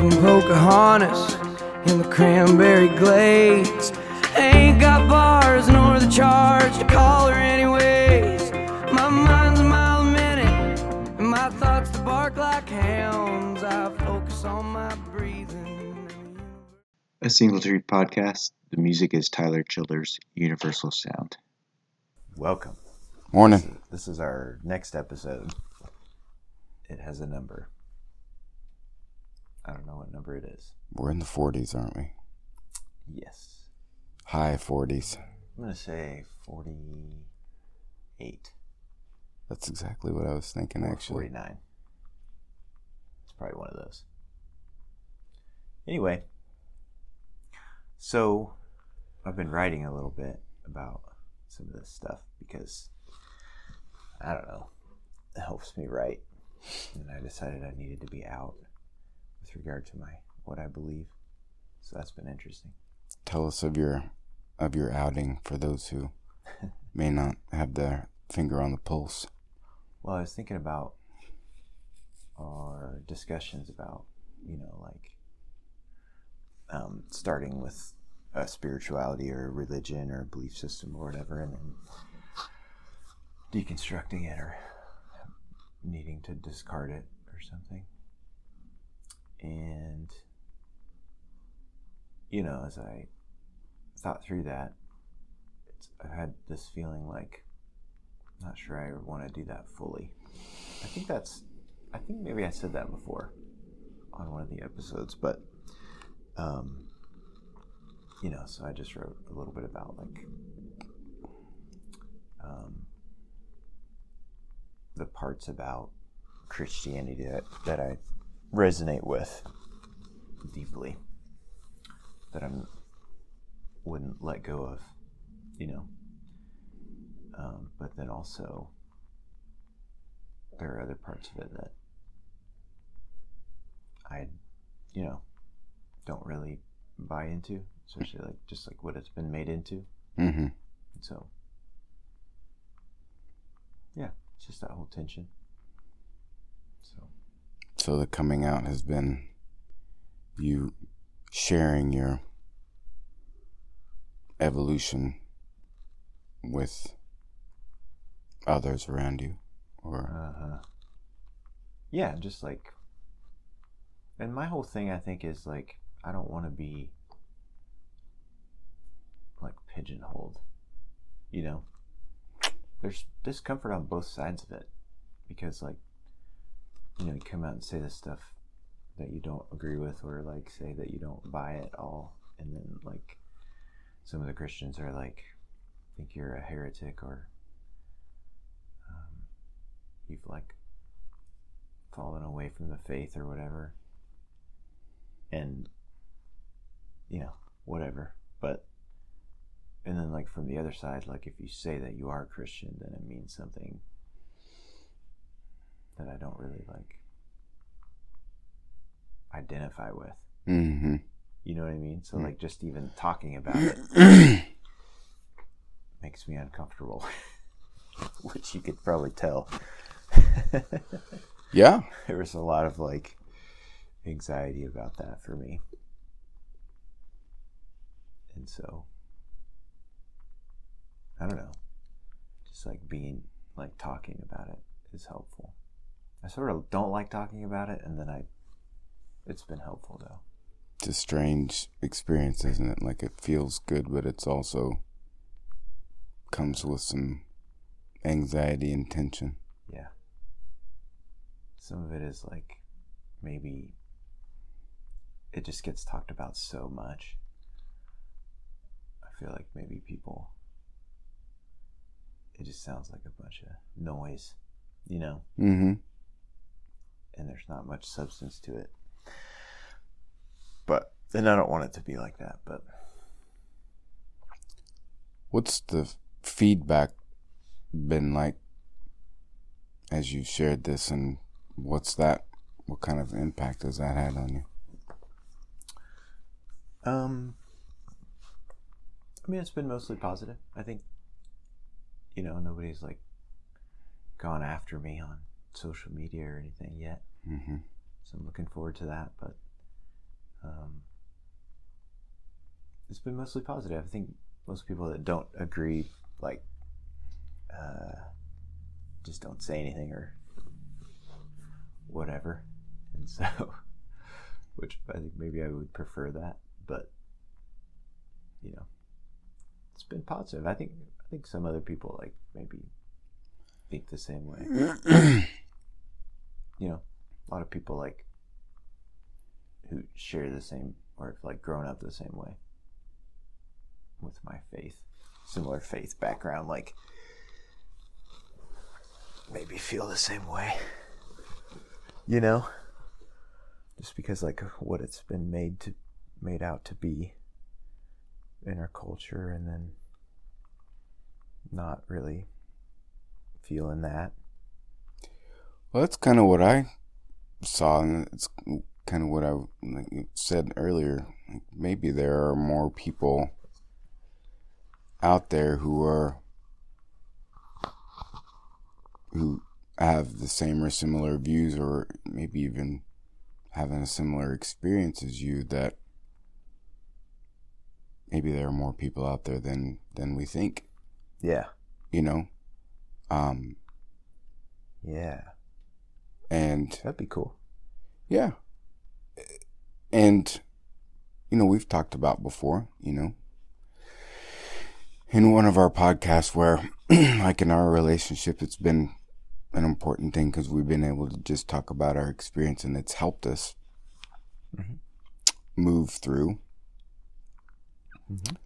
and Pocahontas in the cranberry glades. Ain't got bars nor the charge to call her anyways. My mind's a mile a minute, and my thoughts to bark like hounds. I focus on my breathing. A Single Tree podcast. The music is Tyler Childers' Universal Sound. Welcome. Morning. This is our next episode. It has a number. I don't know what number it is. We're in the 40s, aren't we? Yes. High 40s. I'm going to say 48. That's exactly what I was thinking, or actually. 49. It's probably one of those. Anyway, so I've been writing a little bit about some of this stuff because I don't know, it helps me write, and I decided I needed to be out with regard to my what I believe. So that's been interesting. Tell us of your of your outing for those who may not have their finger on the pulse. Well, I was thinking about our discussions about, you know, like um, starting with a spirituality or a religion or a belief system or whatever, and then deconstructing it or needing to discard it or something. And, you know, as I thought through that, I had this feeling like not sure I want to do that fully. I think that's, I think maybe I said that before on one of the episodes, but, um, you know, so I just wrote a little bit about like, um, the parts about Christianity that, that I resonate with deeply, that I wouldn't let go of, you know. Um, but then also, there are other parts of it that I, you know, don't really buy into, especially like just like what it's been made into. Mm-hmm. So, yeah, it's just that whole tension. So, So the coming out has been you sharing your evolution with others around you, or uh huh. Yeah, just like, and my whole thing, I think, is like, I don't want to be like pigeonholed, you know? There's discomfort on both sides of it because, like, you know, you come out and say the stuff that you don't agree with, or like say that you don't buy it all, and then like some of the Christians are like, think you're a heretic or um, you've like fallen away from the faith or whatever, and you know, whatever. But and then like from the other side, like if you say that you are a Christian, then it means something that I don't really like identify with. mm-hmm. You know what I mean? So Mm. like just even talking about it makes me uncomfortable, which you could probably tell. yeah, there was a lot of like anxiety about that for me. And so I don't know. Just like being like talking about it is helpful. I sort of don't like talking about it and then I it's been helpful though. it's a strange experience, isn't it? Like it feels good, but it's also comes with some anxiety and tension. Yeah. Some of it is like maybe it just gets talked about so much. I feel like maybe people it just sounds like a bunch of noise, you know, Mm-hmm. And there's not much substance to it. But and I don't want it to be like that, but What's the feedback been like as you've shared this, and what's that? What kind of impact has that had on you? Um, I mean, it's been mostly positive. I think, you know, nobody's like gone after me on social media or anything yet. Mm-hmm. So I'm looking forward to that. But um, it's been mostly positive. I think most people that don't agree, like, uh, just don't say anything or whatever. And so, which I think maybe I would prefer that, but you know, it's been positive. I think I think some other people like maybe think the same way. you know, a lot of people like who share the same or like grown up the same way with my faith, similar faith background, like maybe feel the same way. You know, just because like what it's been made to made out to be in our culture, and then not really feeling that. Well, that's kind of what I saw, and it's kind of what I said earlier. Maybe there are more people out there who are who have the same or similar views, or maybe even having a similar experience as you. That maybe there are more people out there than than we think. Yeah. You know. Um. Yeah. And That'd be cool. Yeah. And, you know, we've talked about before, you know, in one of our podcasts where, like in our relationship, it's been an important thing because we've been able to just talk about our experience and it's helped us Mhm. move through. Mhm.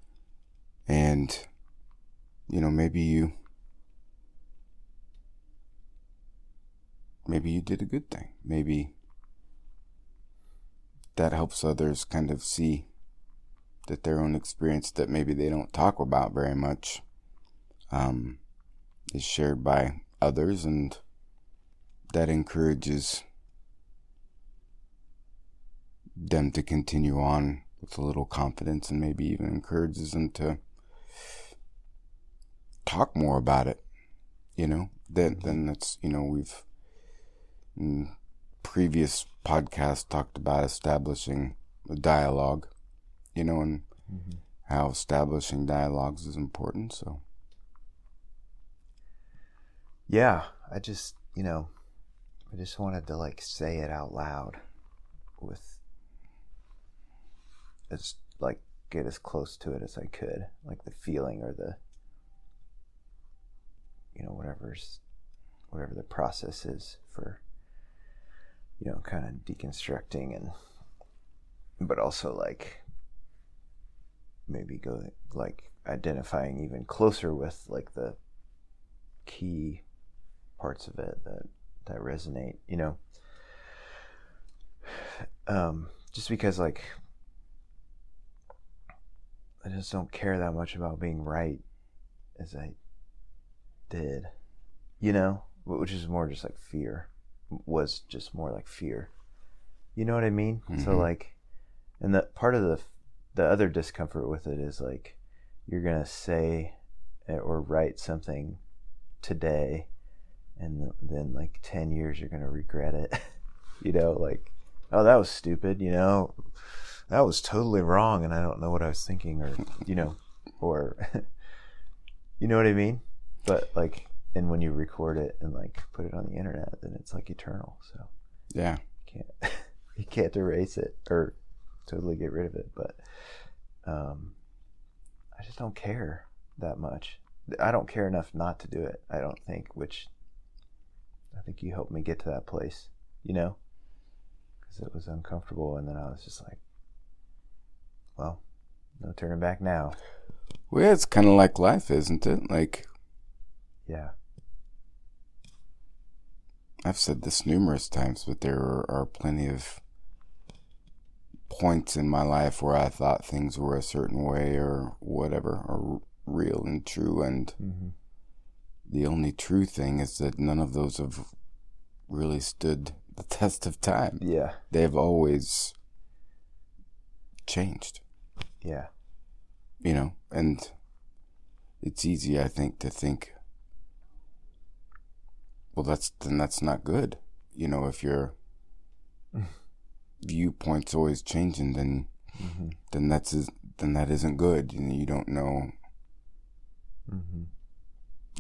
And, you know, maybe you, maybe you did a good thing. Maybe that helps others kind of see that their own experience that maybe they don't talk about very much um, is shared by others and that encourages them to continue on with a little confidence and maybe even encourages them to talk more about it you know then then that's you know we've previous podcasts talked about establishing a dialogue you know and mm-hmm. how establishing dialogues is important so. Yeah, I just, you know, I just wanted to like say it out loud with as like get as close to it as I could, like the feeling or the you know, whatever's whatever the process is for you know, kind of deconstructing and but also like maybe go like identifying even closer with like the key parts of it that that resonate you know? Um just because like i just don't care that much about being right as i did you know? Which is more just like fear was just more like fear. You know what i mean? So Mhm. like and the part of the the other discomfort with it is like you're gonna say eh, or write something today and then like 10 years you're gonna regret it. You know like oh that was stupid you know? That was totally wrong and i don't know what i was thinking or you know or you know what i mean? But like and when you record it and like put it on the internet then it's like eternal so. Yeah. You can't you can't erase it or totally get rid of it but um i just don't care that much. I don't care enough not to do it i don't think which i think you helped me get to that place you know? Because it was uncomfortable and then i was just like well no turning back now. Well yeah, it's kind of like life isn't it? Like yeah I've said this numerous times, but there are, are plenty of points in my life where I thought things were a certain way or whatever, or real and true. And mm-hmm. the only true thing is that none of those have really stood the test of time. yeah They've always changed, yeah you know, and it's easy, I think, to think, well, that's then that's not good. You know, if you're viewpoint's always changing, then Mm-hmm. then that's is- then that isn't good. You, know, you don't know Mm-hmm.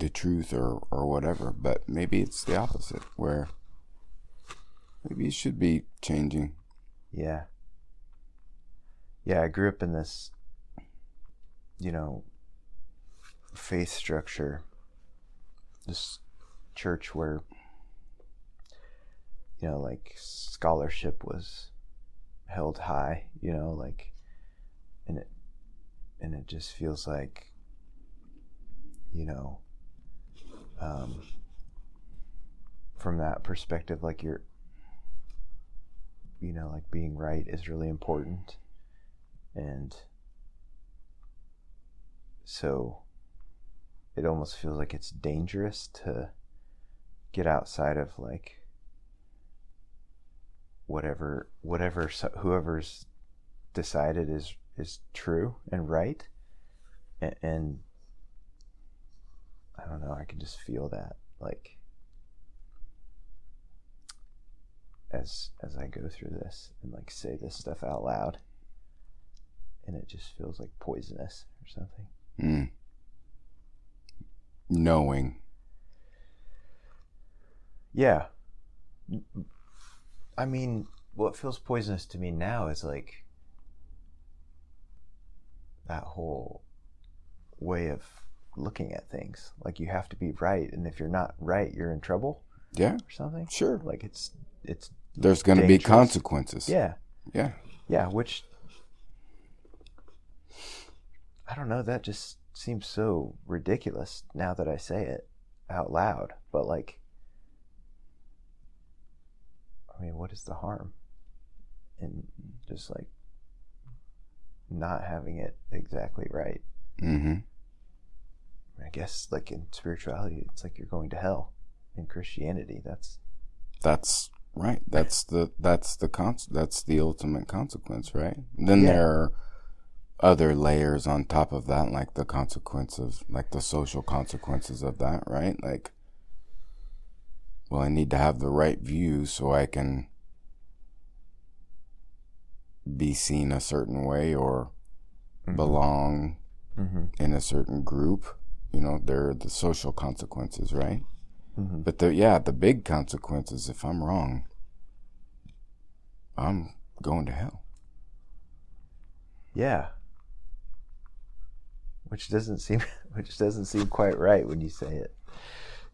the truth or or whatever. But maybe it's the opposite, where maybe it should be changing. Yeah. Yeah, I grew up in this, you know, faith structure, this church where, you know, like scholarship was held high, you know, like, and it, and it just feels like, you know, um, from that perspective, like you're, you know, like being right is really important. And so it almost feels like it's dangerous to get outside of like whatever whatever whoever's decided is is true and right. And, and I don't know I can just feel that like as as I go through this and like say this stuff out loud and it just feels like poisonous or something. Mm. Knowing, yeah I mean what feels poisonous to me now is like that whole way of looking at things like you have to be right and if you're not right you're in trouble yeah, or something sure. like it's it's There's going to be consequences. yeah yeah. Yeah, which I don't know, that just seems so ridiculous now that I say it out loud. But like I mean, what is the harm in just like not having it exactly right? Mm-hmm. I guess like in spirituality, it's like you're going to hell. In Christianity, that's That's right. That's the that's the con- that's the ultimate consequence, right? Then Yeah. there are other layers on top of that, like the consequence of like the social consequences of that, right? Like, well, I need to have the right view so I can be seen a certain way or belong mm-hmm. in a certain group. You know, there are the social consequences, right? Mm-hmm. But the yeah, the big consequences if I'm wrong, I'm going to hell. Yeah. Which doesn't seem which doesn't seem quite right when you say it.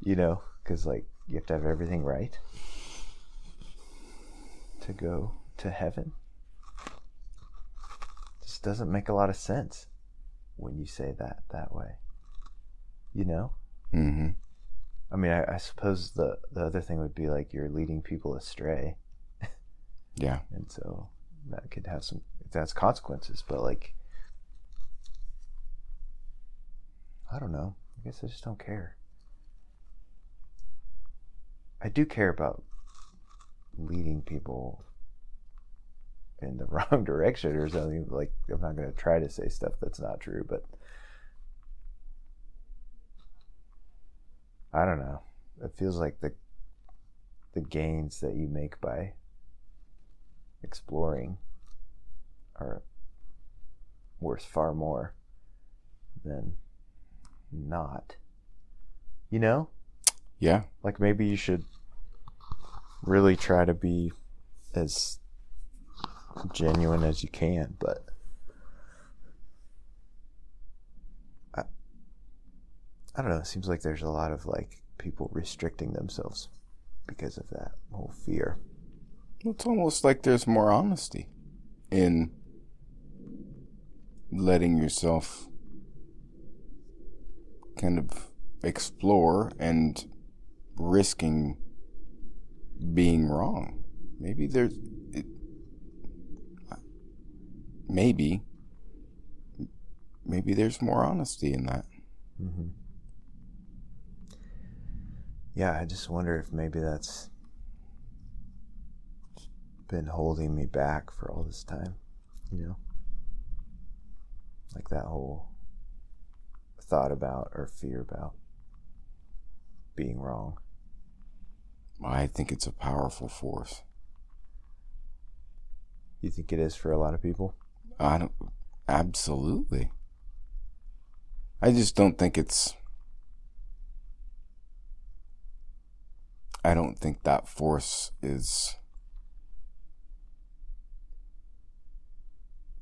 You know, cuz like you have to have everything right to go to heaven. This doesn't make a lot of sense when you say that that way. You know? Mm-hmm. I mean, I, I suppose the the other thing would be like you're leading people astray. Yeah. and so that could have some that's consequences but like i don't know i guess i just don't care i do care about leading people in the wrong direction or something like i'm not going to try to say stuff that's not true but i don't know it feels like the the gains that you make by exploring are worth far more than not. You know? Yeah. Like maybe you should really try to be as genuine as you can, but I, I don't know, it seems like there's a lot of like people restricting themselves because of that whole fear. It's almost like there's more honesty in letting yourself kind of explore and risking being wrong. Maybe there's it, maybe maybe there's more honesty in that. Mm-hmm. Yeah, I just wonder if maybe that's been holding me back for all this time, you know? Like that whole thought about or fear about being wrong. I think it's a powerful force. You think it is for a lot of people? I don't. Absolutely. I just don't think it's. I don't think that force is.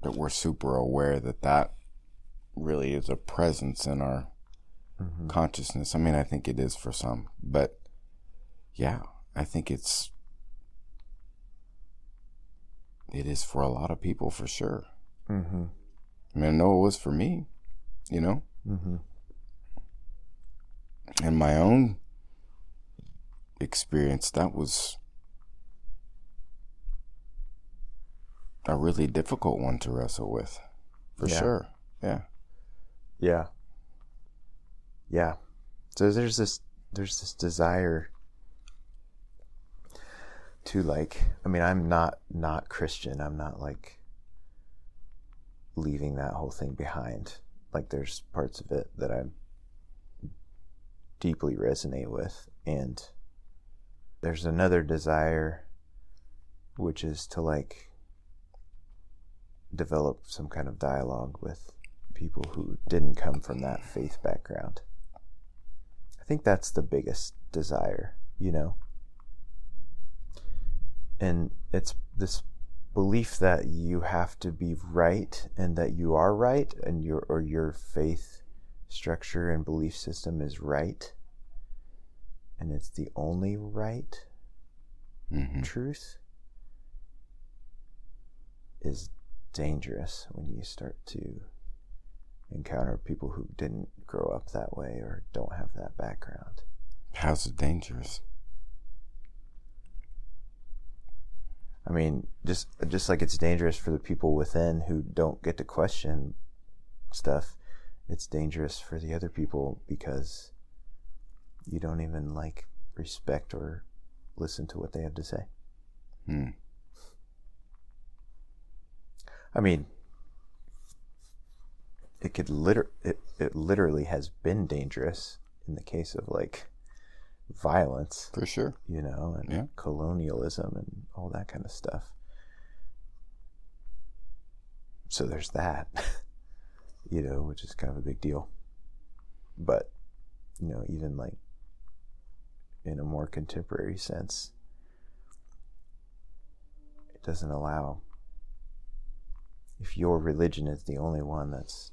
That we're super aware that that really is a presence in our Mm-hmm. consciousness. I mean, I think it is for some, but yeah, I think it's. It is for a lot of people for sure. Mm-hmm. I mean, I know it was for me, you know? Mm-hmm. In my own experience, that was a really difficult one to wrestle with, for Yeah. sure. Yeah. Yeah. Yeah. So there's this there's this desire to like I mean I'm not not Christian. I'm not like leaving that whole thing behind. Like there's parts of it that I deeply resonate with and there's another desire which is to like develop some kind of dialogue with people who didn't come from that faith background. I think that's the biggest desire, you know? And it's this belief that you have to be right and that you are right and your or your faith structure and belief system is right and it's the only right hmm truth is dangerous when you start to encounter people who didn't grow up that way or don't have that background. How's it dangerous? I mean, just just like it's dangerous for the people within who don't get to question stuff, it's dangerous for the other people because you don't even like respect or listen to what they have to say. Hmm. I mean, it could liter it, it literally has been dangerous in the case of like violence, For sure. you know, and Yeah. colonialism and all that kind of stuff. So there's that, you know, which is kind of a big deal. But, you know, even like in a more contemporary sense, it doesn't allow if your religion is the only one that's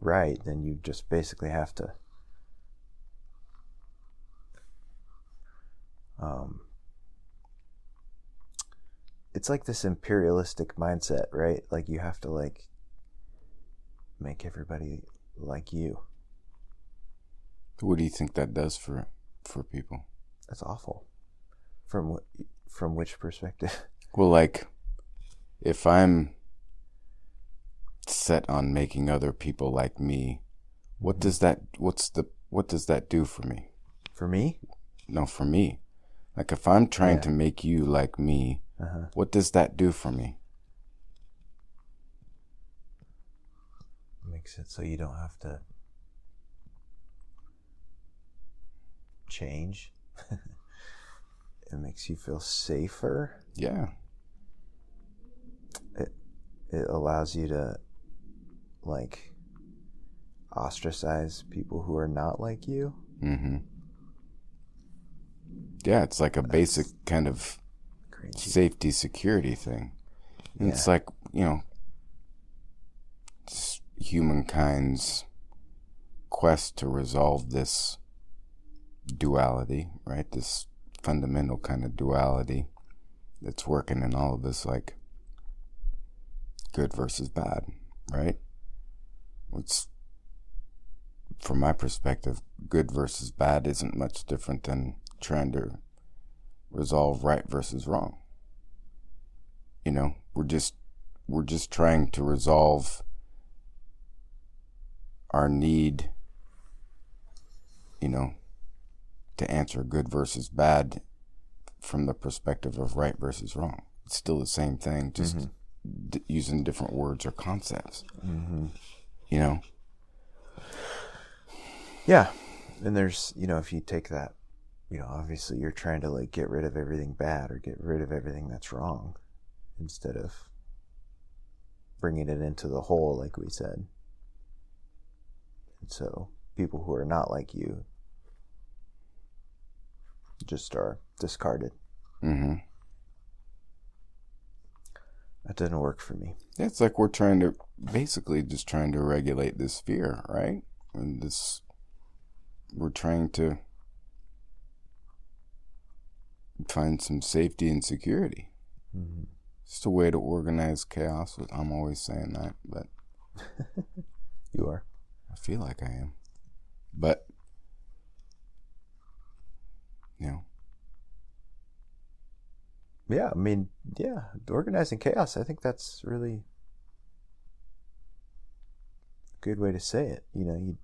right, then you just basically have to um, it's like this imperialistic mindset, right? Like you have to like make everybody like you. What do you think that does for for people? That's awful. From what, from which perspective? Well, like if I'm set on making other people like me, what does that what's the what does that do for me? For me? No, for me. Like if I'm trying Yeah. to make you like me, Uh-huh. what does that do for me? Makes it so you don't have to change. it makes you feel safer. Yeah. It it allows you to like ostracize people who are not like you. Mm-hmm. Yeah, it's like a basic kind of Crazy. safety security thing. And it's like, you know, humankind's quest to resolve this duality, right? This fundamental kind of duality that's working in all of us, like good versus bad, right? It's, from my perspective, good versus bad isn't much different than trying to resolve right versus wrong. You know, we're just we're just trying to resolve our need, you know, to answer good versus bad from the perspective of right versus wrong. It's still the same thing, just d- using different words or concepts. Mm-hmm. You know, Yeah. And there's, you know, if you take that, you know, obviously you're trying to like get rid of everything bad or get rid of everything that's wrong. instead of bringing it into the whole, like we said. And so people who are not like you just are discarded. Mm-hmm. That doesn't work for me. Yeah, It's like we're trying to basically just trying to regulate this fear, right? And this, we're trying to find some safety and security. Mm-hmm. It's a way to organize chaos. I'm always saying that, but You are. I feel like I am. But, you know, Yeah, I mean, yeah, organizing chaos. I think that's really a good way to say it. You know, you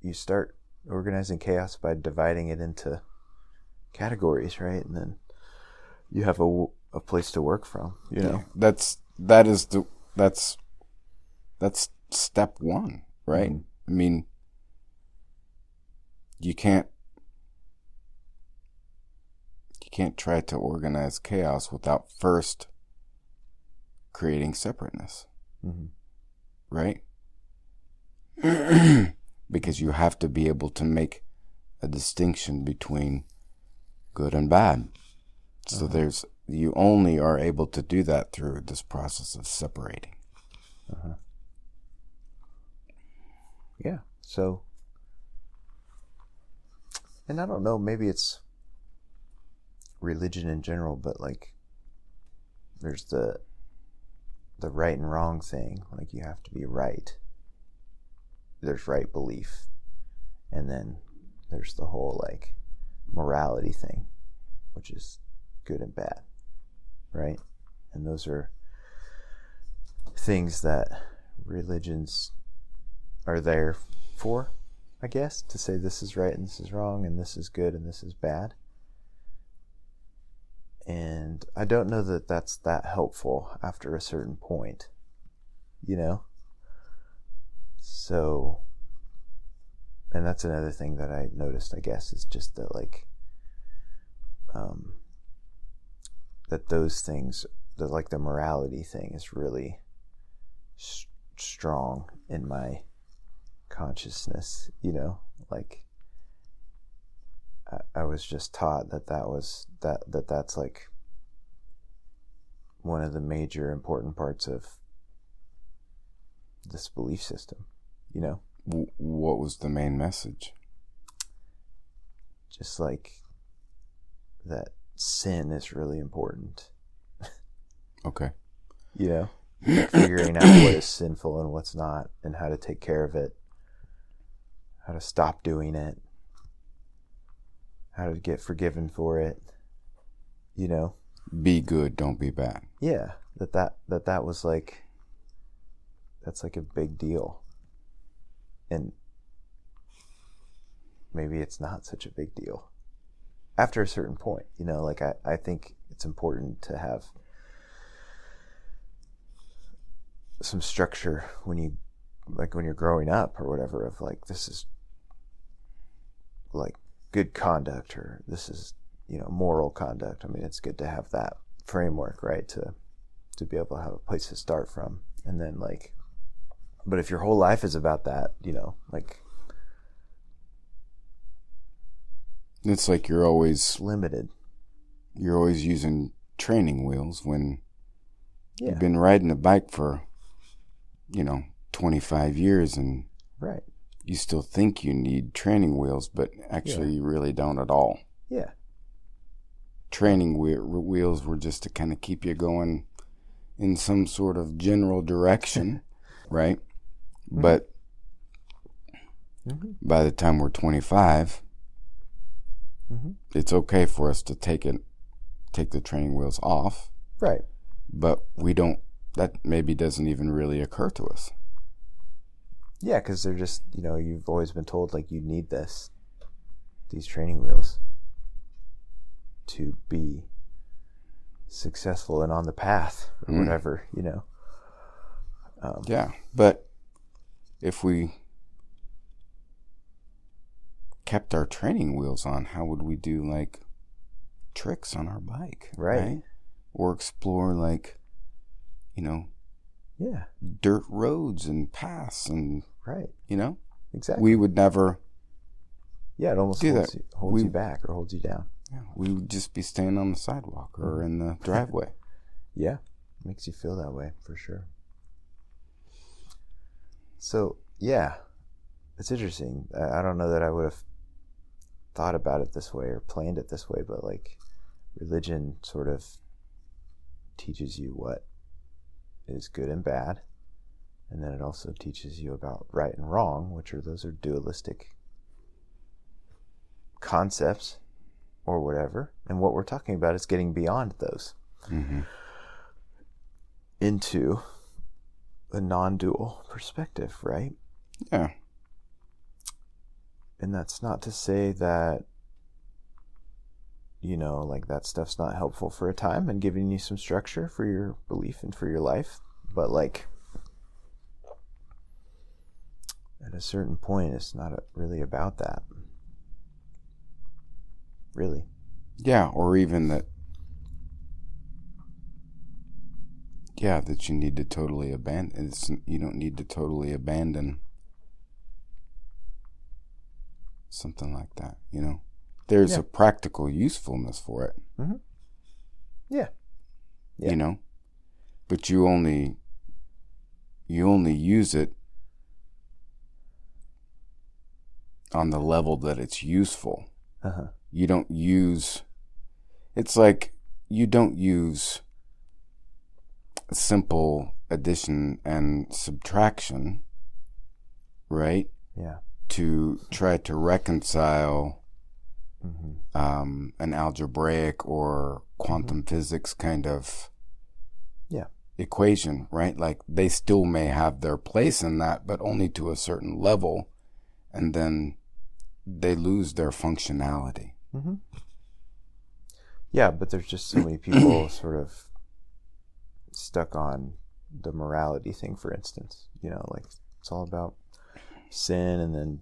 you start organizing chaos by dividing it into categories, right? And then you have a, a place to work from. You know, that's that is the that's that's step one, right? I mean, you can't you can't try to organize chaos without first creating separateness, Mhm. right? because you have to be able to make a distinction between good and bad. So uh-huh. there's you only are able to do that through this process of separating. Uh-huh. yeah. So, and I don't know, maybe it's religion in general, but like there's the the right and wrong thing. Like you have to be right. There's right belief. And then there's the whole like morality thing, which is good and bad. Right? And those are things that religions are there for, I guess, to say this is right and this is wrong and this is good and this is bad. And I don't know that that's that helpful after a certain point, you know? So, and that's another thing that I noticed, I guess, is just that, like, um, that those things, that like the morality thing is really strong in my consciousness, you know? Like, I was just taught that that was that that that's like one of the major important parts of this belief system you know W- what was the main message? just like that sin is really important. Okay. you know? Figuring out what is sinful and what's not and how to take care of it. How to stop doing it. How to get forgiven for it. You know? Be good, don't be bad. yeah. That that that that was like that's like a big deal and maybe it's not such a big deal after a certain point you know like i, I think it's important to have some structure when you like when you're growing up or whatever of like this is like good conduct or this is you know moral conduct. I mean it's good to have that framework right to to be able to have a place to start from. And then like but if your whole life is about that you know like It's like you're always limited. you're always using training wheels when yeah. you've been riding a bike for you know 25 years and right. you still think you need training wheels but actually you really don't at all. Yeah. Training whe- wheels were just to kind of keep you going in some sort of general direction right but Mhm. by the time we're 25 Mhm. it's okay for us to take it take the training wheels off right but we don't that maybe doesn't even really occur to us yeah because they're just you know you've always been told like you need this these training wheels to be successful and on the path or Mm. whatever you know um, Yeah, but if we kept our training wheels on, how would we do like tricks on our bike? Right. or explore like, you know, Yeah. dirt roads and paths and Right. you know, Exactly. we would never. yeah, it almost holds. You, holds We- you back or holds you down. Yeah, we would just be staying on the sidewalk or mm-hmm. in the driveway. Yeah, makes you feel that way for sure. So yeah, it's interesting. I I don't know that I would have thought about it this way or planned it this way, but like religion sort of teaches you what is good and bad, and then it also teaches you about right and wrong, which are those are dualistic concepts or whatever. And what we're talking about is getting beyond those hmm into a non-dual perspective, right? Yeah, And that's not to say that you know, like that stuff's not helpful for a time and giving you some structure for your belief and for your life, but like at a certain point it's not really about that. Really. yeah, or even that. Yeah, that you need to totally abandon. It's you don't need to totally abandon something like that. You know, there's Yeah. a practical usefulness for it. Yeah. Yeah. you know but you only you only use it on the level that it's useful Uh-huh. you don't use it's like you don't use simple addition and subtraction right Yeah. to try to reconcile Mhm. um, an algebraic or quantum physics kind of Yeah. equation, right? Like they still may have their place in that, but only to a certain level, and then they lose their functionality. Mm-hmm. Yeah, but there's just so many people sort of stuck on the morality thing, for instance. You know, like it's all about sin and then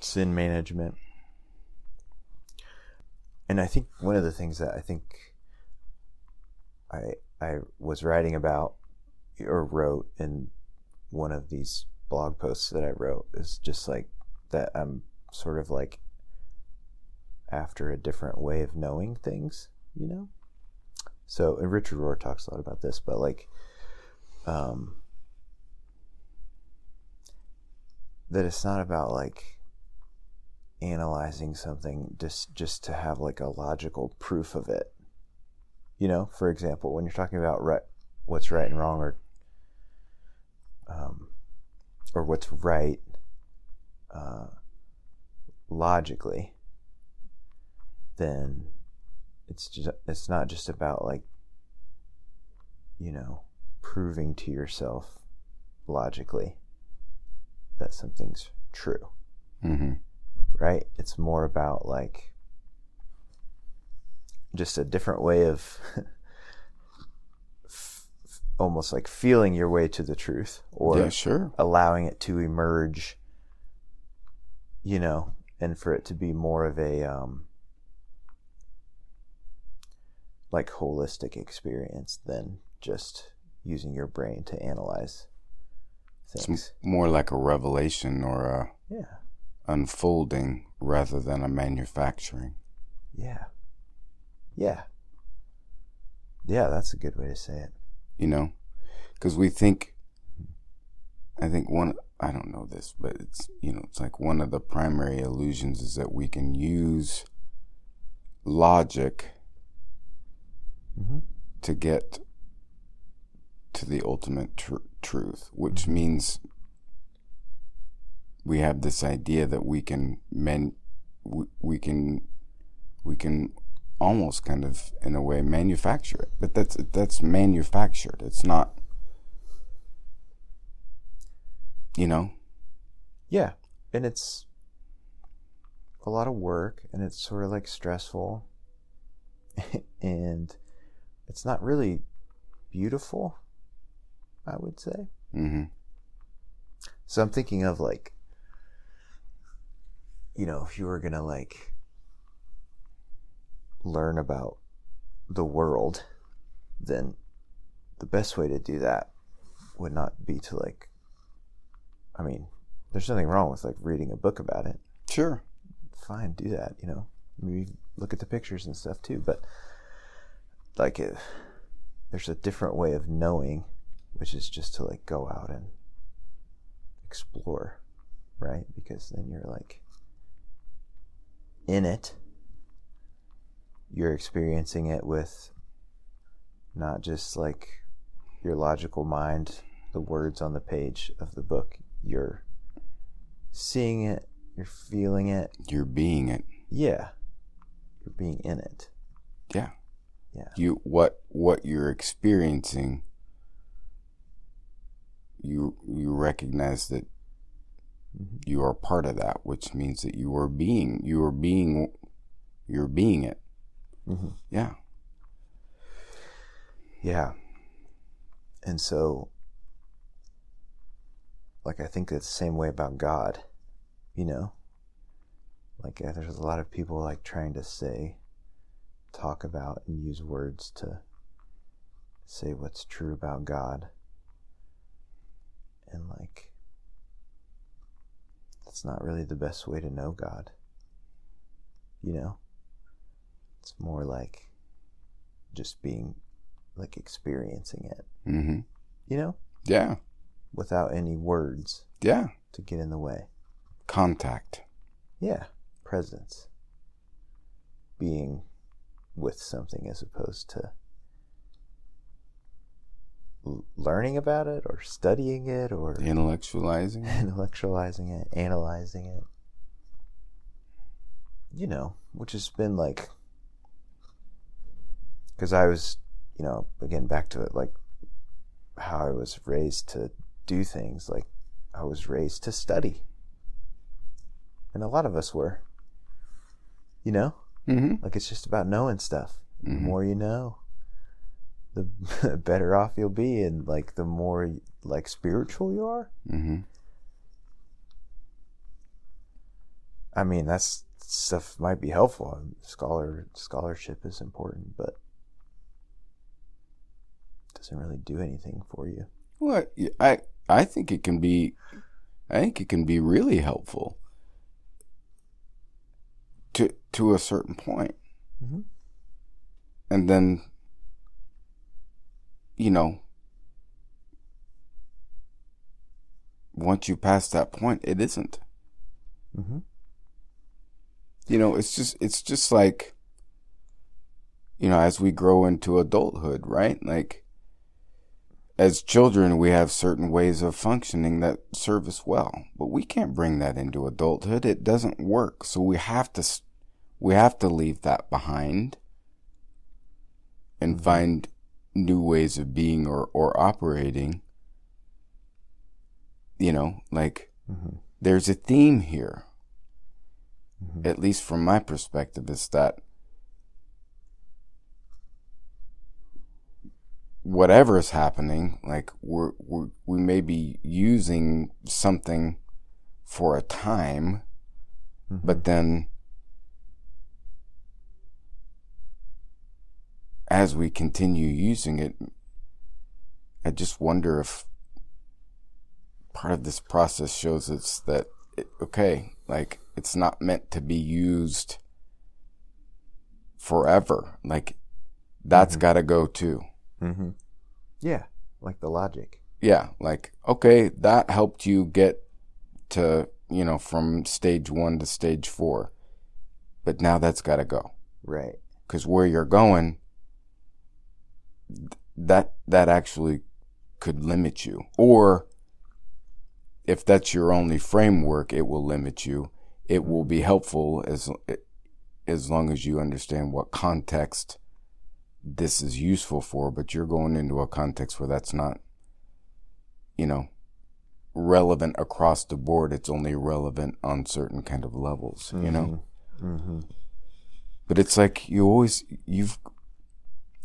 sin management. And I think one of the things that I think I I was writing about or wrote in one of these blog posts that I wrote is just like that I'm sort of like after a different way of knowing things, you know? So, and Richard Rohr talks a lot about this, but like, um, that it's not about like analyzing something just just to have like a logical proof of it. You know, for example, when you're talking about right, what's right and wrong, or um, or what's right uh, logically, then it's just it's not just about like you know proving to yourself logically that something's true Mm-hmm. right it's more about like just a different way of f- almost like feeling your way to the truth or yeah, sure. allowing it to emerge you know and for it to be more of a um like holistic experience than just using your brain to analyze things. m- more like a revelation or a yeah. unfolding rather than a manufacturing. yeah. Yeah. Yeah that's a good way to say it. You know? Because we think hmm. i think one i don't know this but it's you know it's like one of the primary illusions is that we can use logic mm-hmm. to get to the ultimate tr- truth which means we have this idea that we can men we, we can we can almost kind of in a way manufacture it. But that's that's manufactured. It's not you know? Yeah, and it's a lot of work and it's sort of like stressful. And it's not really beautiful, I would say. hmm So I'm thinking of like you know, if you were going to like learn about the world, then the best way to do that would not be to like I mean, there's nothing wrong with like reading a book about it. Sure. Fine, do that, you know. Maybe look at the pictures and stuff too, but like it, there's a different way of knowing, which is just to like go out and explore, right? Because then you're like in it. You're experiencing it with not just like your logical mind, the words on the page of the book. You're seeing it, you're feeling it. You're being it. Yeah. You're being in it. Yeah. You what what you're experiencing you you recognize that you are part of that, which means that you are being you are being you're being it. Mhm. Yeah. Yeah. And so, like, I think it's the same way about God, you know? Like, there's a lot of people, like, trying to say, talk about, and use words to say what's true about God. And, like, that's not really the best way to know God, you know? It's more like just being, like, experiencing it Mm-hmm. you know, Yeah. without any words Yeah. to get in the way. Contact. Yeah, presence. Being with something as opposed to learning about it or studying it or Intellectualizing. intellectualizing it, analyzing it. You know, which has been like, because I was, you know, again, back to it, like how I was raised to do things. Like, I was raised to study. And a lot of us were, you know, Mm-hmm. like it's just about knowing stuff. The Mhm. more you know, the better off you'll be, and like the more like spiritual you are. Mm-hmm. I mean, that's stuff might be helpful. Scholar scholarship is important, but doesn't really do anything for you. Well, I I think it can be, I think it can be really helpful. To to a certain point, Mhm. and then, you know, once you pass that point, it isn't. Mm-hmm. You know, it's just it's just like, you know, as we grow into adulthood, right? Like as children, we have certain ways of functioning that serve us well, but we can't bring that into adulthood. It doesn't work. So we have to, we have to leave that behind and find new ways of being or, or operating. You know, like Mm-hmm. there's a theme here, Mhm. at least from my perspective, is that whatever is happening, like we're, we're we may be using something for a time, mm-hmm. but then as we continue using it, I just wonder if part of this process shows us that it, okay, like it's not meant to be used forever. Like that's mm-hmm. got to go too. Mm-hmm. Yeah, like the logic. Yeah, like okay, that helped you get to, you know, from stage 1 to stage 4. But now that's got to go Right. cuz where you're going that that actually could limit you. Or if that's your only framework, it will limit you. It will be helpful as as long as you understand what context this is useful for, but you're going into a context where that's not, you know, relevant across the board. It's only relevant on certain kind of levels, you know? Mm-hmm. But it's like you always, you've,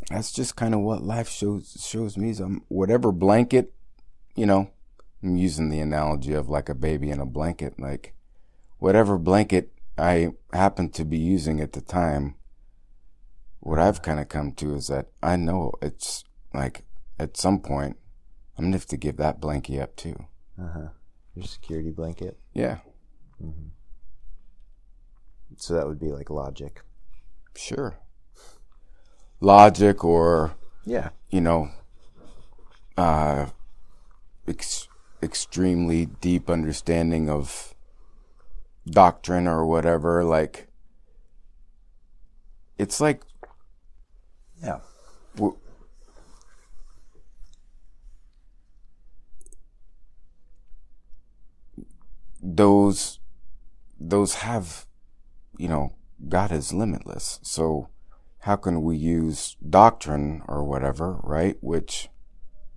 that's just kind of what life shows, shows me. Is I'm, whatever blanket, you know, I'm using the analogy of like a baby in a blanket, like whatever blanket I happened to be using at the time what I've kind of come to is that I know it's like at some point I'm gonna have to give that blankie up too. Uh huh. Your security blanket. Yeah, So that would be like logic. sure. Logic or Yeah. you know, uh, ex- extremely deep understanding of doctrine or whatever. Like, it's like Yeah. those those have you know God is limitless. So how can we use doctrine or whatever, right? Which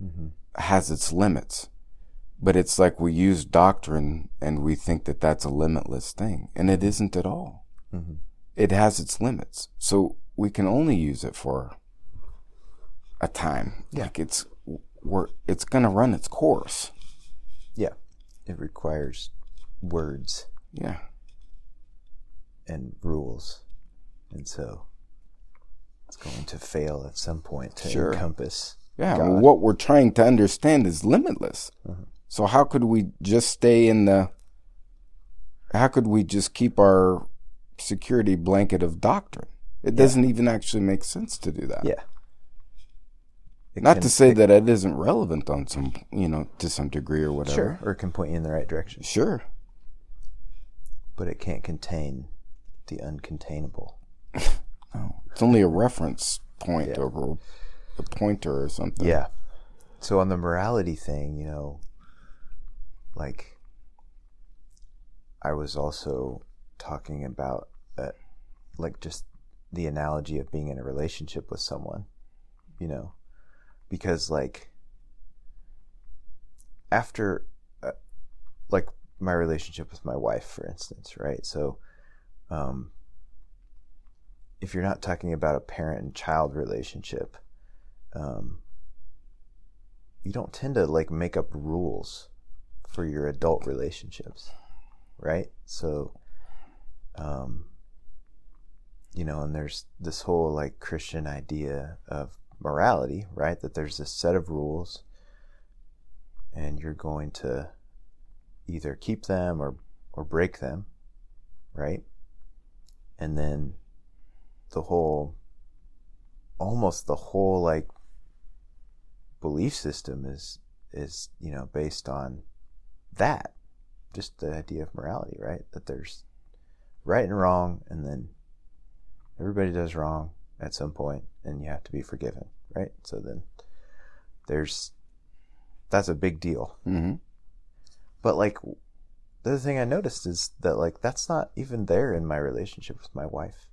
mm-hmm. has its limits. But it's like we use doctrine and we think that that's a limitless thing, and it isn't at all. Mm-hmm. It has its limits. So we can only use it for a time. Like it's we're, it's going to run its course. Yeah. It requires words Yeah. and rules. And so it's going to fail at some point to Sure. encompass. Yeah, well, what we're trying to understand is limitless. Mm-hmm. So how could we just stay in the? How could we just keep our security blanket of doctrine? It doesn't even actually make sense to do that. Yeah. It Not can- to say it- that it isn't relevant on some, you know, to some degree or whatever. Sure. Or it can point you in the right direction. Sure. But it can't contain the uncontainable. No, it's only a reference point Yeah. or a pointer or something. Yeah. So on the morality thing, you know, like I was also talking about uh, like just the analogy of being in a relationship with someone, you know, because like after uh, like my relationship with my wife for instance, right? So um if you're not talking about a parent and child relationship, um, you don't tend to like make up rules for your adult relationships, right? So, um, you know, and there's this whole like Christian idea of morality, right? That there's this set of rules, and you're going to either keep them or or break them, right? And then the whole almost the whole like belief system is is you know based on that just the idea of morality right that there's right and wrong and then everybody does wrong at some point and you have to be forgiven right so then there's that's a big deal hmm but like the other thing i noticed is that like that's not even there in my relationship with my wife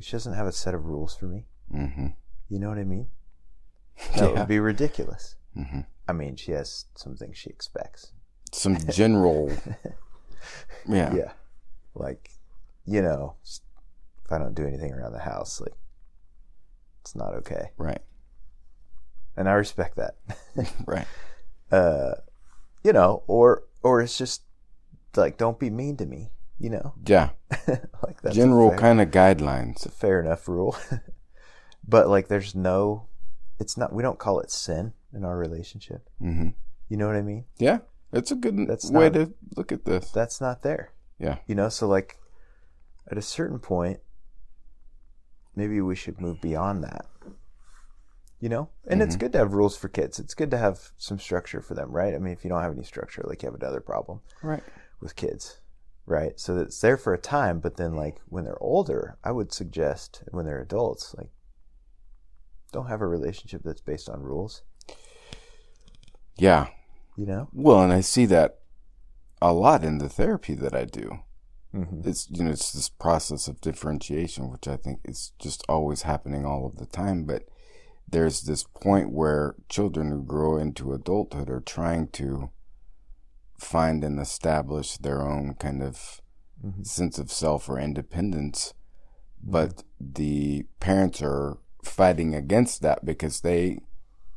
she doesn't have a set of rules for me hmm you know what I mean? That Yeah. would be ridiculous. hmm I mean, she has some things she expects. Some general. yeah. Yeah. Like, you know, if I don't do anything around the house, like, it's not okay. Right. And I respect that. Right. uh, you know, or, or it's just like, don't be mean to me, you know? Yeah. like, that's general kind of guidelines. It's a fair enough rule. but like, there's no, it's not, we don't call it sin in our relationship. hmm You know what I mean? Yeah. It's a good That's way not- to look at this. that's not there. Yeah. You know, so like at a certain point, maybe we should move beyond that. You know? And it's mm-hmm. good to have rules for kids. It's good to have some structure for them, right? I mean, if you don't have any structure, like you have another problem Right. with kids, right? So it's there for a time, but then like when they're older, I would suggest when they're adults, like don't have a relationship that's based on rules, Yeah. you know? Well, and I see that a lot in the therapy that I do. Mm-hmm. It's you know it's this process of differentiation, which I think is just always happening all of the time. But there's this point where children who grow into adulthood are trying to find and establish their own kind of Mhm. sense of self or independence, but the parents are fighting against that because they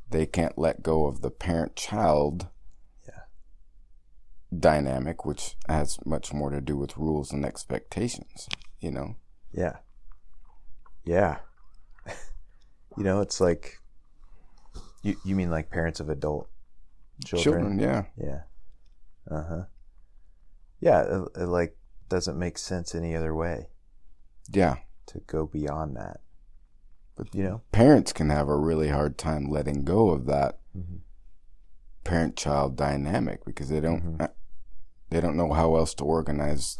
they can't let go of the parent child. Dynamic, which has much more to do with rules and expectations, you know? Yeah. Yeah. You know, it's like you you mean like parents of adult children? Children, yeah. Yeah. Uh huh. Yeah, it, it like doesn't make sense any other way Yeah. to go beyond that. But You know. parents can have a really hard time letting go of that Mhm. parent-child dynamic because they don't Mhm. uh, they don't know how else to organize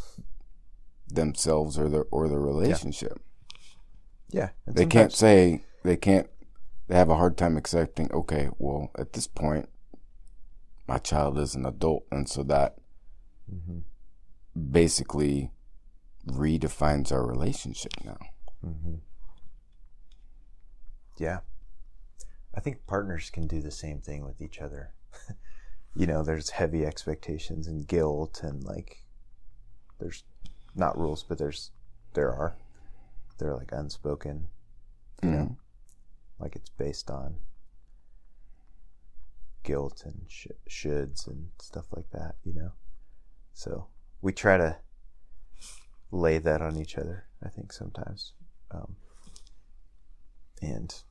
themselves or their or the relationship. Yeah. and They can't say they can't. They have a hard time accepting. Okay, well, at this point, my child is an adult, and so that Mhm. basically redefines our relationship now. Mm-hmm. Yeah. I think partners can do the same thing with each other. you know, there's heavy expectations and guilt and like there's not rules, but there's there are. They're like unspoken, you know, Mhm. like it's based on guilt and sh- shoulds and stuff like that, you know. So we try to lay that on each other. I think sometimes, um, and it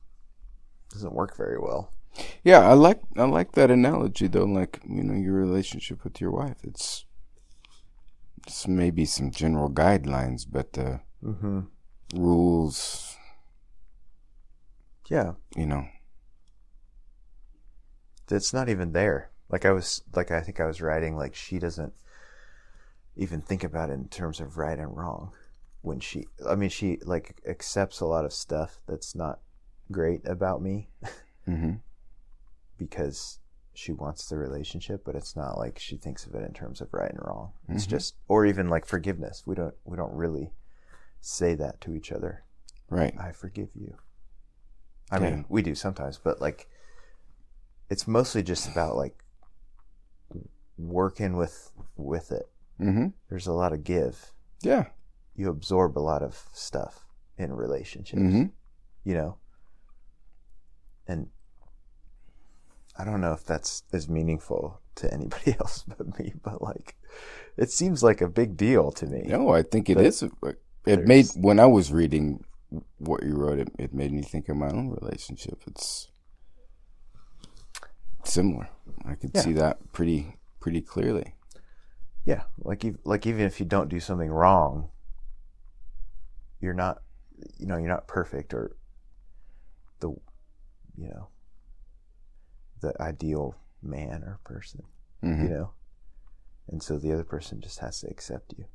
doesn't work very well. Yeah, I like I like that analogy though. Like you know, your relationship with your wife. It's it's maybe some general guidelines, but uh, Mm-hmm. rules. Yeah, You know. it's not even there. Like I was, like I think I was writing. Like she doesn't even think about it in terms of right and wrong. When she, I mean, she like accepts a lot of stuff that's not great about me hmm because she wants the relationship, but it's not like she thinks of it in terms of right and wrong. It's Mhm. just, or even like forgiveness. We don't, we don't really say that to each other. Right. I forgive you. I Yeah. mean, we do sometimes, but like, it's mostly just about like working with with it. hmm There's a lot of give. Yeah. You absorb a lot of stuff in relationships. hmm You know, and I don't know if that's as meaningful to anybody else but me, but like, it seems like a big deal to me. No, I think it is. Uh, it made when I was reading what you wrote, it, it made me think of my own relationship. It's similar. I could Yeah. see that pretty pretty clearly. Yeah, like like even if you don't do something wrong, you're not, you know, you're not perfect or the, you know, the ideal man or person, hmm you know, and so the other person just has to accept you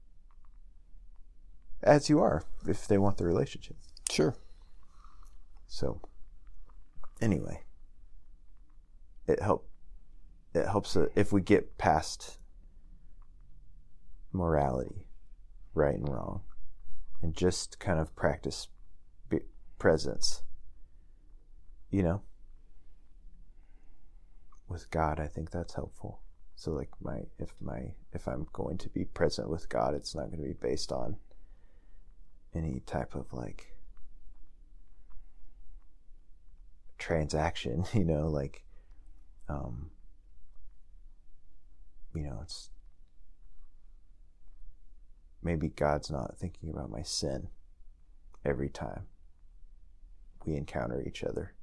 as you are if they want the relationship. Sure. So, anyway, it help it helps uh, if we get past morality, right and wrong, and just kind of practice be- presence. You know, with God, I think that's helpful. So, like my if my if I'm going to be present with God, it's not going to be based on any type of like transaction, you know, like, um, you know, it's maybe God's not thinking about my sin every time we encounter each other.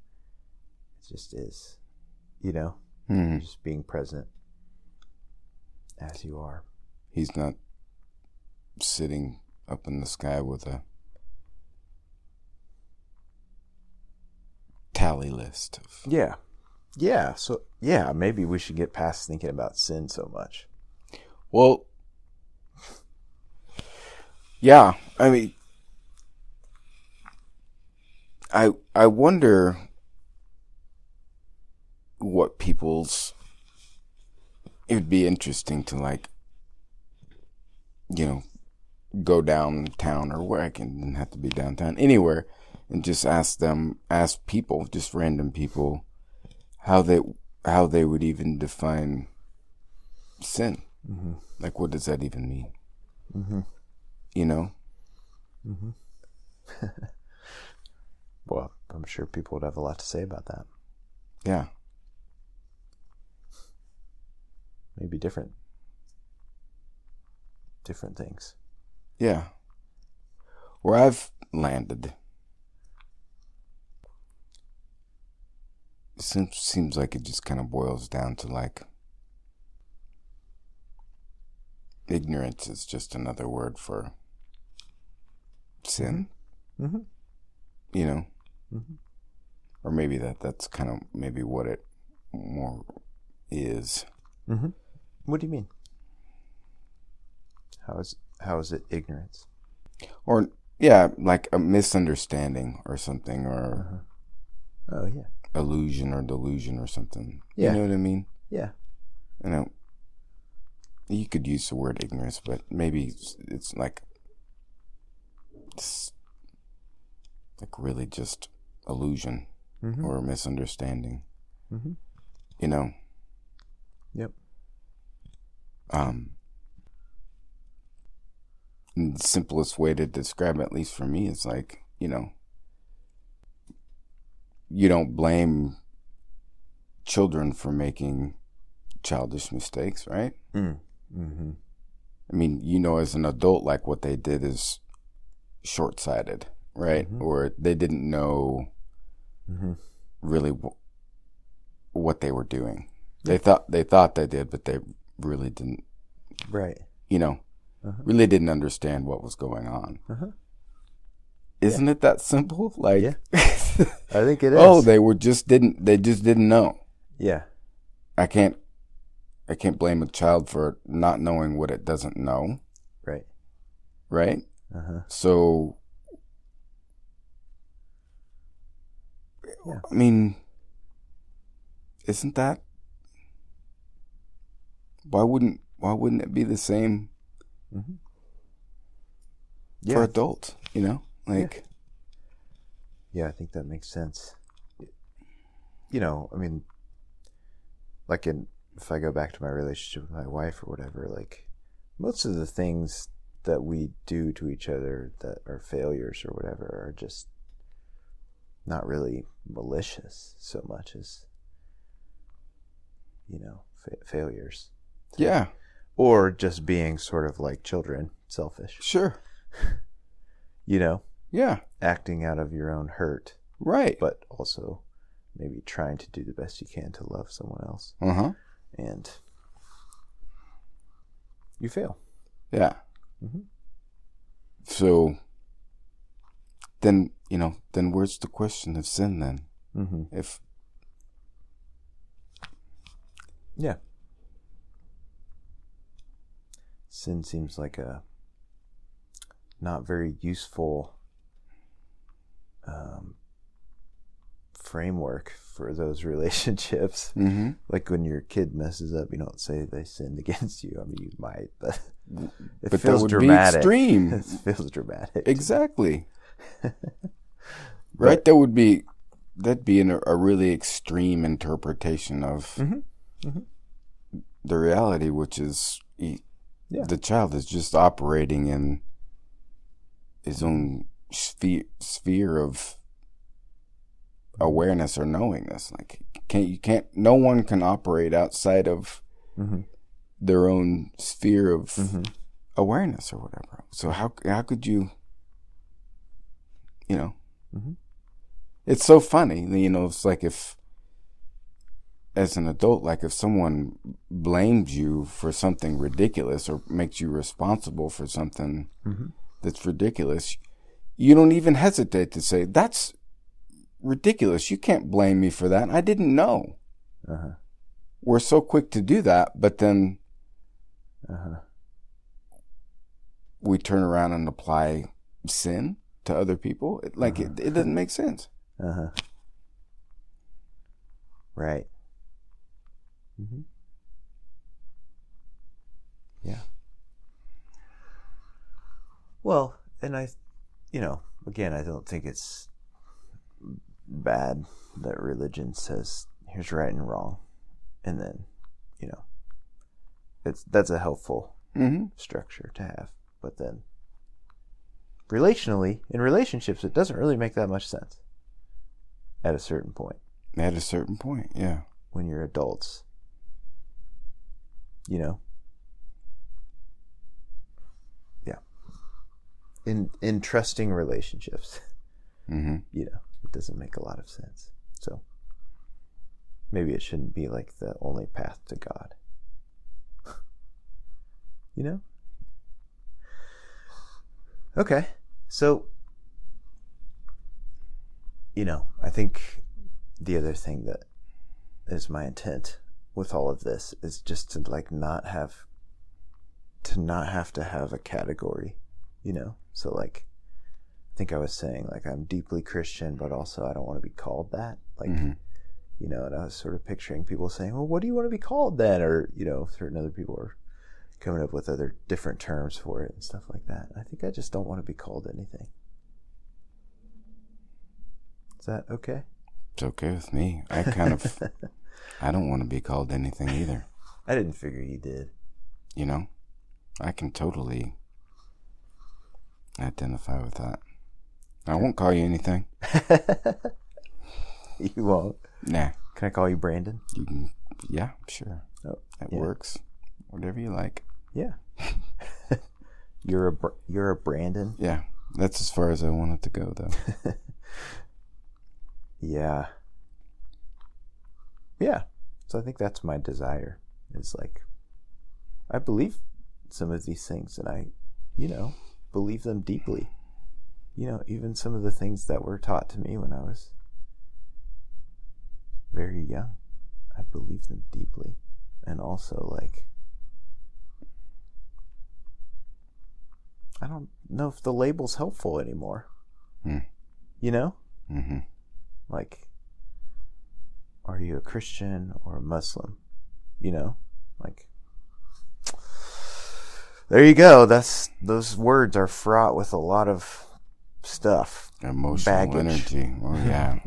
It just is, you know, hmm just being present as you are. He's not sitting up in the sky with a tally list of Yeah. Yeah. So, yeah, maybe we should get past thinking about sin so much. Well, yeah, I mean, I I wonder what people's. It would be interesting to like, you know, go downtown or where I can have to be downtown anywhere, and just ask them, ask people, just random people, how they how they would even define sin. Mm-hmm. Like, what does that even mean? Mm-hmm. You know? Mm-hmm. well, I'm sure people would have a lot to say about that. Yeah. Maybe different, different things. Yeah. Where I've landed seems seems like it just kind of boils down to like ignorance is just another word for sin. Mhm. You know, Mhm. or maybe that that's kind of maybe what it more is. Mm-hmm. What do you mean? How is how is it ignorance? or yeah, like a misunderstanding or something, or Oh yeah, illusion or delusion or something. Yeah. You know what I mean? yeah. You know, you could use the word ignorance, but maybe it's, it's like it's like really just illusion Mm-hmm. or misunderstanding. Mhm. You know. Um. the simplest way to describe, it, at least for me, is like you know. You don't blame children for making childish mistakes, right? Mm. Mm-hmm. I mean, you know, as an adult, like what they did is short sighted, right? Mhm. Or they didn't know Mm-hmm. really w- what they were doing. They thought they thought they did, but they really didn't. Right. You know, Uh-huh. really didn't understand what was going on. Uh-huh. Isn't it that simple? Like, Yeah. I think it is. oh, they were just didn't. They just didn't know. yeah. I can't. I can't blame a child for not knowing what it doesn't know, Right. right? Uh huh. So, Yeah. I mean, isn't that? Why wouldn't Why wouldn't it be the same Mm-hmm. for adults? You know, like Yeah, I think that makes sense. You know, I mean, like in if I go back to my relationship with my wife or whatever, like most of the things that we do to each other that are failures or whatever are just not really malicious so much as you know fa- failures yeah, or just being sort of like children, selfish. sure, You know, yeah, acting out of your own hurt right, but also maybe trying to do the best you can to love someone else uh huh, and you fail yeah. Mhm. So then you know, then where's the question of sin then? mm-hmm. If yeah sin seems like a not very useful um, framework for those relationships mm-hmm. like when your kid messes up you don't say they sinned against you i mean you might but it but feels would dramatic be extreme. it feels dramatic Exactly. right? That would be that'd be an, a really extreme interpretation of Mhm. Mhm. the reality, which is Yeah. the child is just operating in his own sphere sphere of awareness or knowingness. Like can't you can't no one can operate outside of Mhm. their own sphere of Mhm. awareness or whatever. So how how could you, you know? Mhm. It's so funny, you know. It's like if, as an adult, like if someone blames you for something ridiculous or makes you responsible for something Mhm. that's ridiculous, you don't even hesitate to say that's ridiculous. You can't blame me for that. I didn't know. uh-huh We're so quick to do that, but then uh-huh we turn around and apply sin to other people. It, like it, it doesn't make sense. Uh-huh. Right. Hmm Yeah. Well, and I, you know, again, I don't think it's bad that religion says here's right and wrong, and then, you know, it's that's a helpful Mm-hmm. structure to have. But then, relationally, in relationships, it doesn't really make that much sense at a certain point At a certain point, yeah. when you're adults. You know? Yeah. In in trusting relationships, Mm-hmm. you know, it doesn't make a lot of sense. So maybe it shouldn't be like the only path to God. you know? Okay. So, you know, I think the other thing that is my intent with all of this is just to like not have to not have to have a category, you know? So like I think I was saying like I'm deeply Christian but also I don't want to be called that. Like Mhm. you know, and I was sort of picturing people saying, "Well, what do you want to be called then?" or you know, certain other people are coming up with other different terms for it and stuff like that. I think I just don't want to be called anything. Is that okay? It's okay with me. I kind of, I don't want to be called anything either. I didn't figure you did. You know, I can totally identify with that. I won't call you anything. you won't. Nah, Can I call you Brandon? you can. Yeah, sure. Oh, That yeah. works. Whatever you like. Yeah. you're a you're a Brandon. Yeah, that's as far as I want it to go, though. Yeah. Yeah. So I think that's my desire. Is like I believe some of these things and I, you know, believe them deeply. You know, even some of the things that were taught to me when I was very young. I believe them deeply. And also like I don't know if the label's helpful anymore. Hmm. You know? hmm like are you a christian or a muslim? You know like there you go. That's those words are fraught with a lot of stuff. Emotional Baggage. energy. Oh yeah,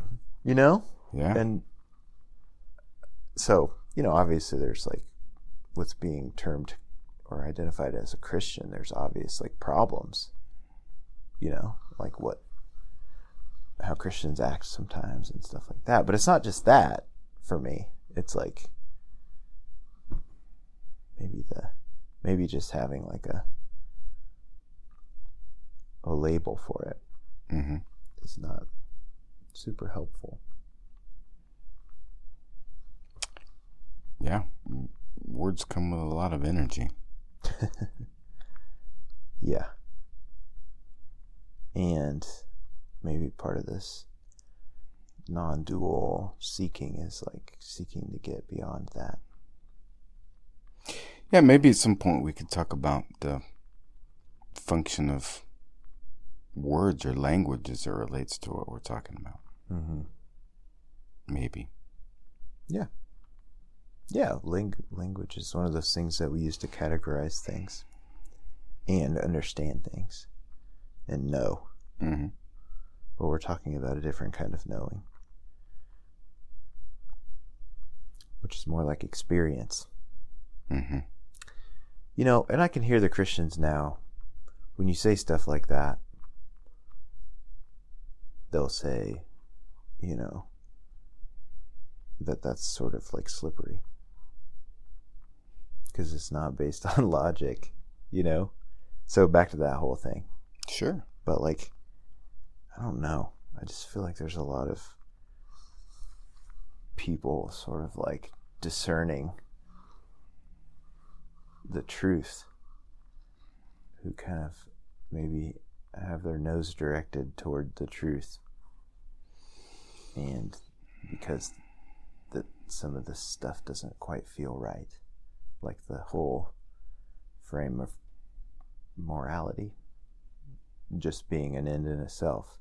you know? Yeah. and so you know obviously there's like what's being termed or identified as a christian there's obvious like problems. You know like what how christians act sometimes and stuff like that. But it's not just that for me it's like maybe the maybe just having like a a label for it hmm is not super helpful Yeah. Words come with a lot of energy. Yeah. And maybe part of this non dual seeking is like seeking to get beyond that. Yeah, maybe at some point we could talk about the function of words or language as it relates to what we're talking about. Mm-hmm. Maybe. Yeah. Yeah, ling- language is one of those things that we use to categorize things and understand things and know. hmm But we're talking about a different kind of knowing, which is more like experience. hmm You know, and I can hear the Christians now when you say stuff like that. They'll say, you know, that that's sort of like slippery because it's not based on logic, you know? So back to that whole thing. Sure. But like, I don't know. I just feel like there's a lot of people sort of like discerning the truth who kind of maybe have their nose directed toward the truth. And because that some of this stuff doesn't quite feel right. Like the whole frame of morality just being an end in itself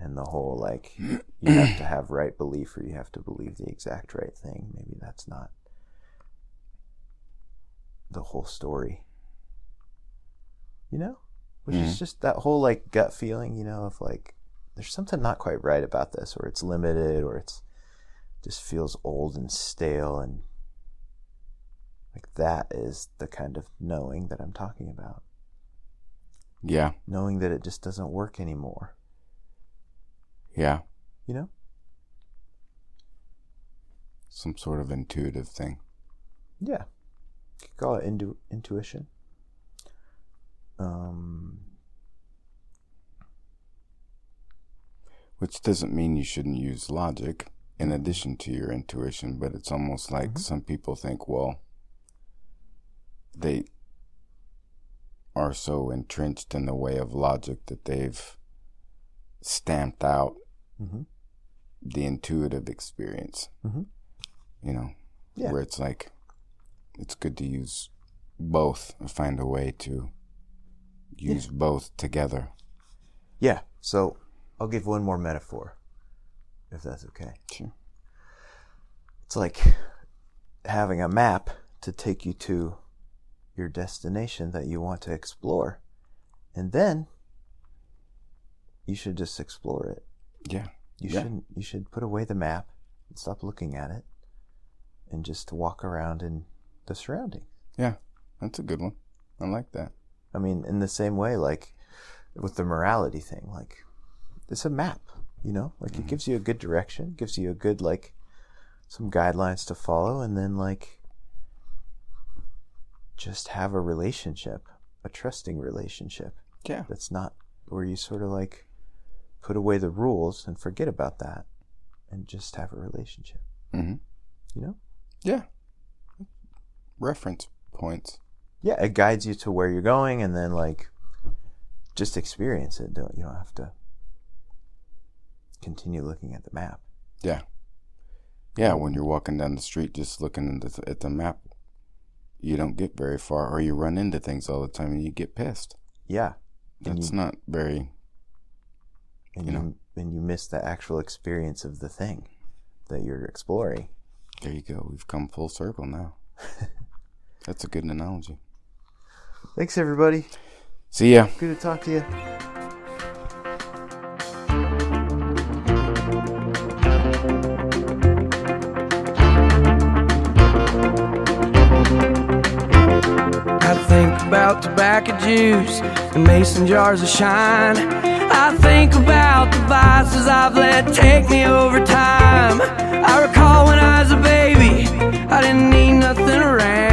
and the whole like you have to have right belief or you have to believe the exact right thing. Maybe that's not the whole story. You know? Which is Mhm. just that whole like gut feeling you know of like there's something not quite right about this or it's limited or it's just feels old and stale and like that is the kind of knowing that I'm talking about. Yeah. knowing that it just doesn't work anymore Yeah. you know Some sort of intuitive thing. Yeah. You could call it intu- intuition. Um, Which doesn't mean you shouldn't use logic. in addition to your intuition, but it's almost like some people think, well, they are so entrenched in the way of logic that they've stamped out Mhm. the intuitive experience. Mhm. You know, Yeah. where it's like it's good to use both and find a way to use both together. Yeah. So I'll give one more metaphor, if that's okay. Sure. It's like having a map to take you to your destination that you want to explore. And then you should just explore it. Yeah. You Yeah. shouldn't you should put away the map and stop looking at it and just walk around in the surroundings. Yeah. That's a good one. I like that. I mean, in the same way, like with the morality thing, like it's a map, you know, like it mm-hmm. gives you a good direction, gives you a good like some guidelines to follow, and then like just have a relationship, a trusting relationship. Yeah. That's not where you sort of like put away the rules and forget about that, and just have a relationship. Mm-hmm. You know? Yeah. Reference points. yeah, it guides you to where you're going, and then like just experience it. Don't you don't have to continue looking at the map. Yeah. Yeah, when you're walking down the street just looking at the, at the map, you don't get very far, or you run into things all the time and you get pissed. Yeah, That's you- not very. And You you, know. and you miss the actual experience of the thing that you're exploring. There you go. We've come full circle now. That's a good analogy. Thanks, everybody. See ya. Good to talk to you. About tobacco juice and mason jars of shine. I think about the vices I've let take me over time. I recall when I was a baby, I didn't need nothing around.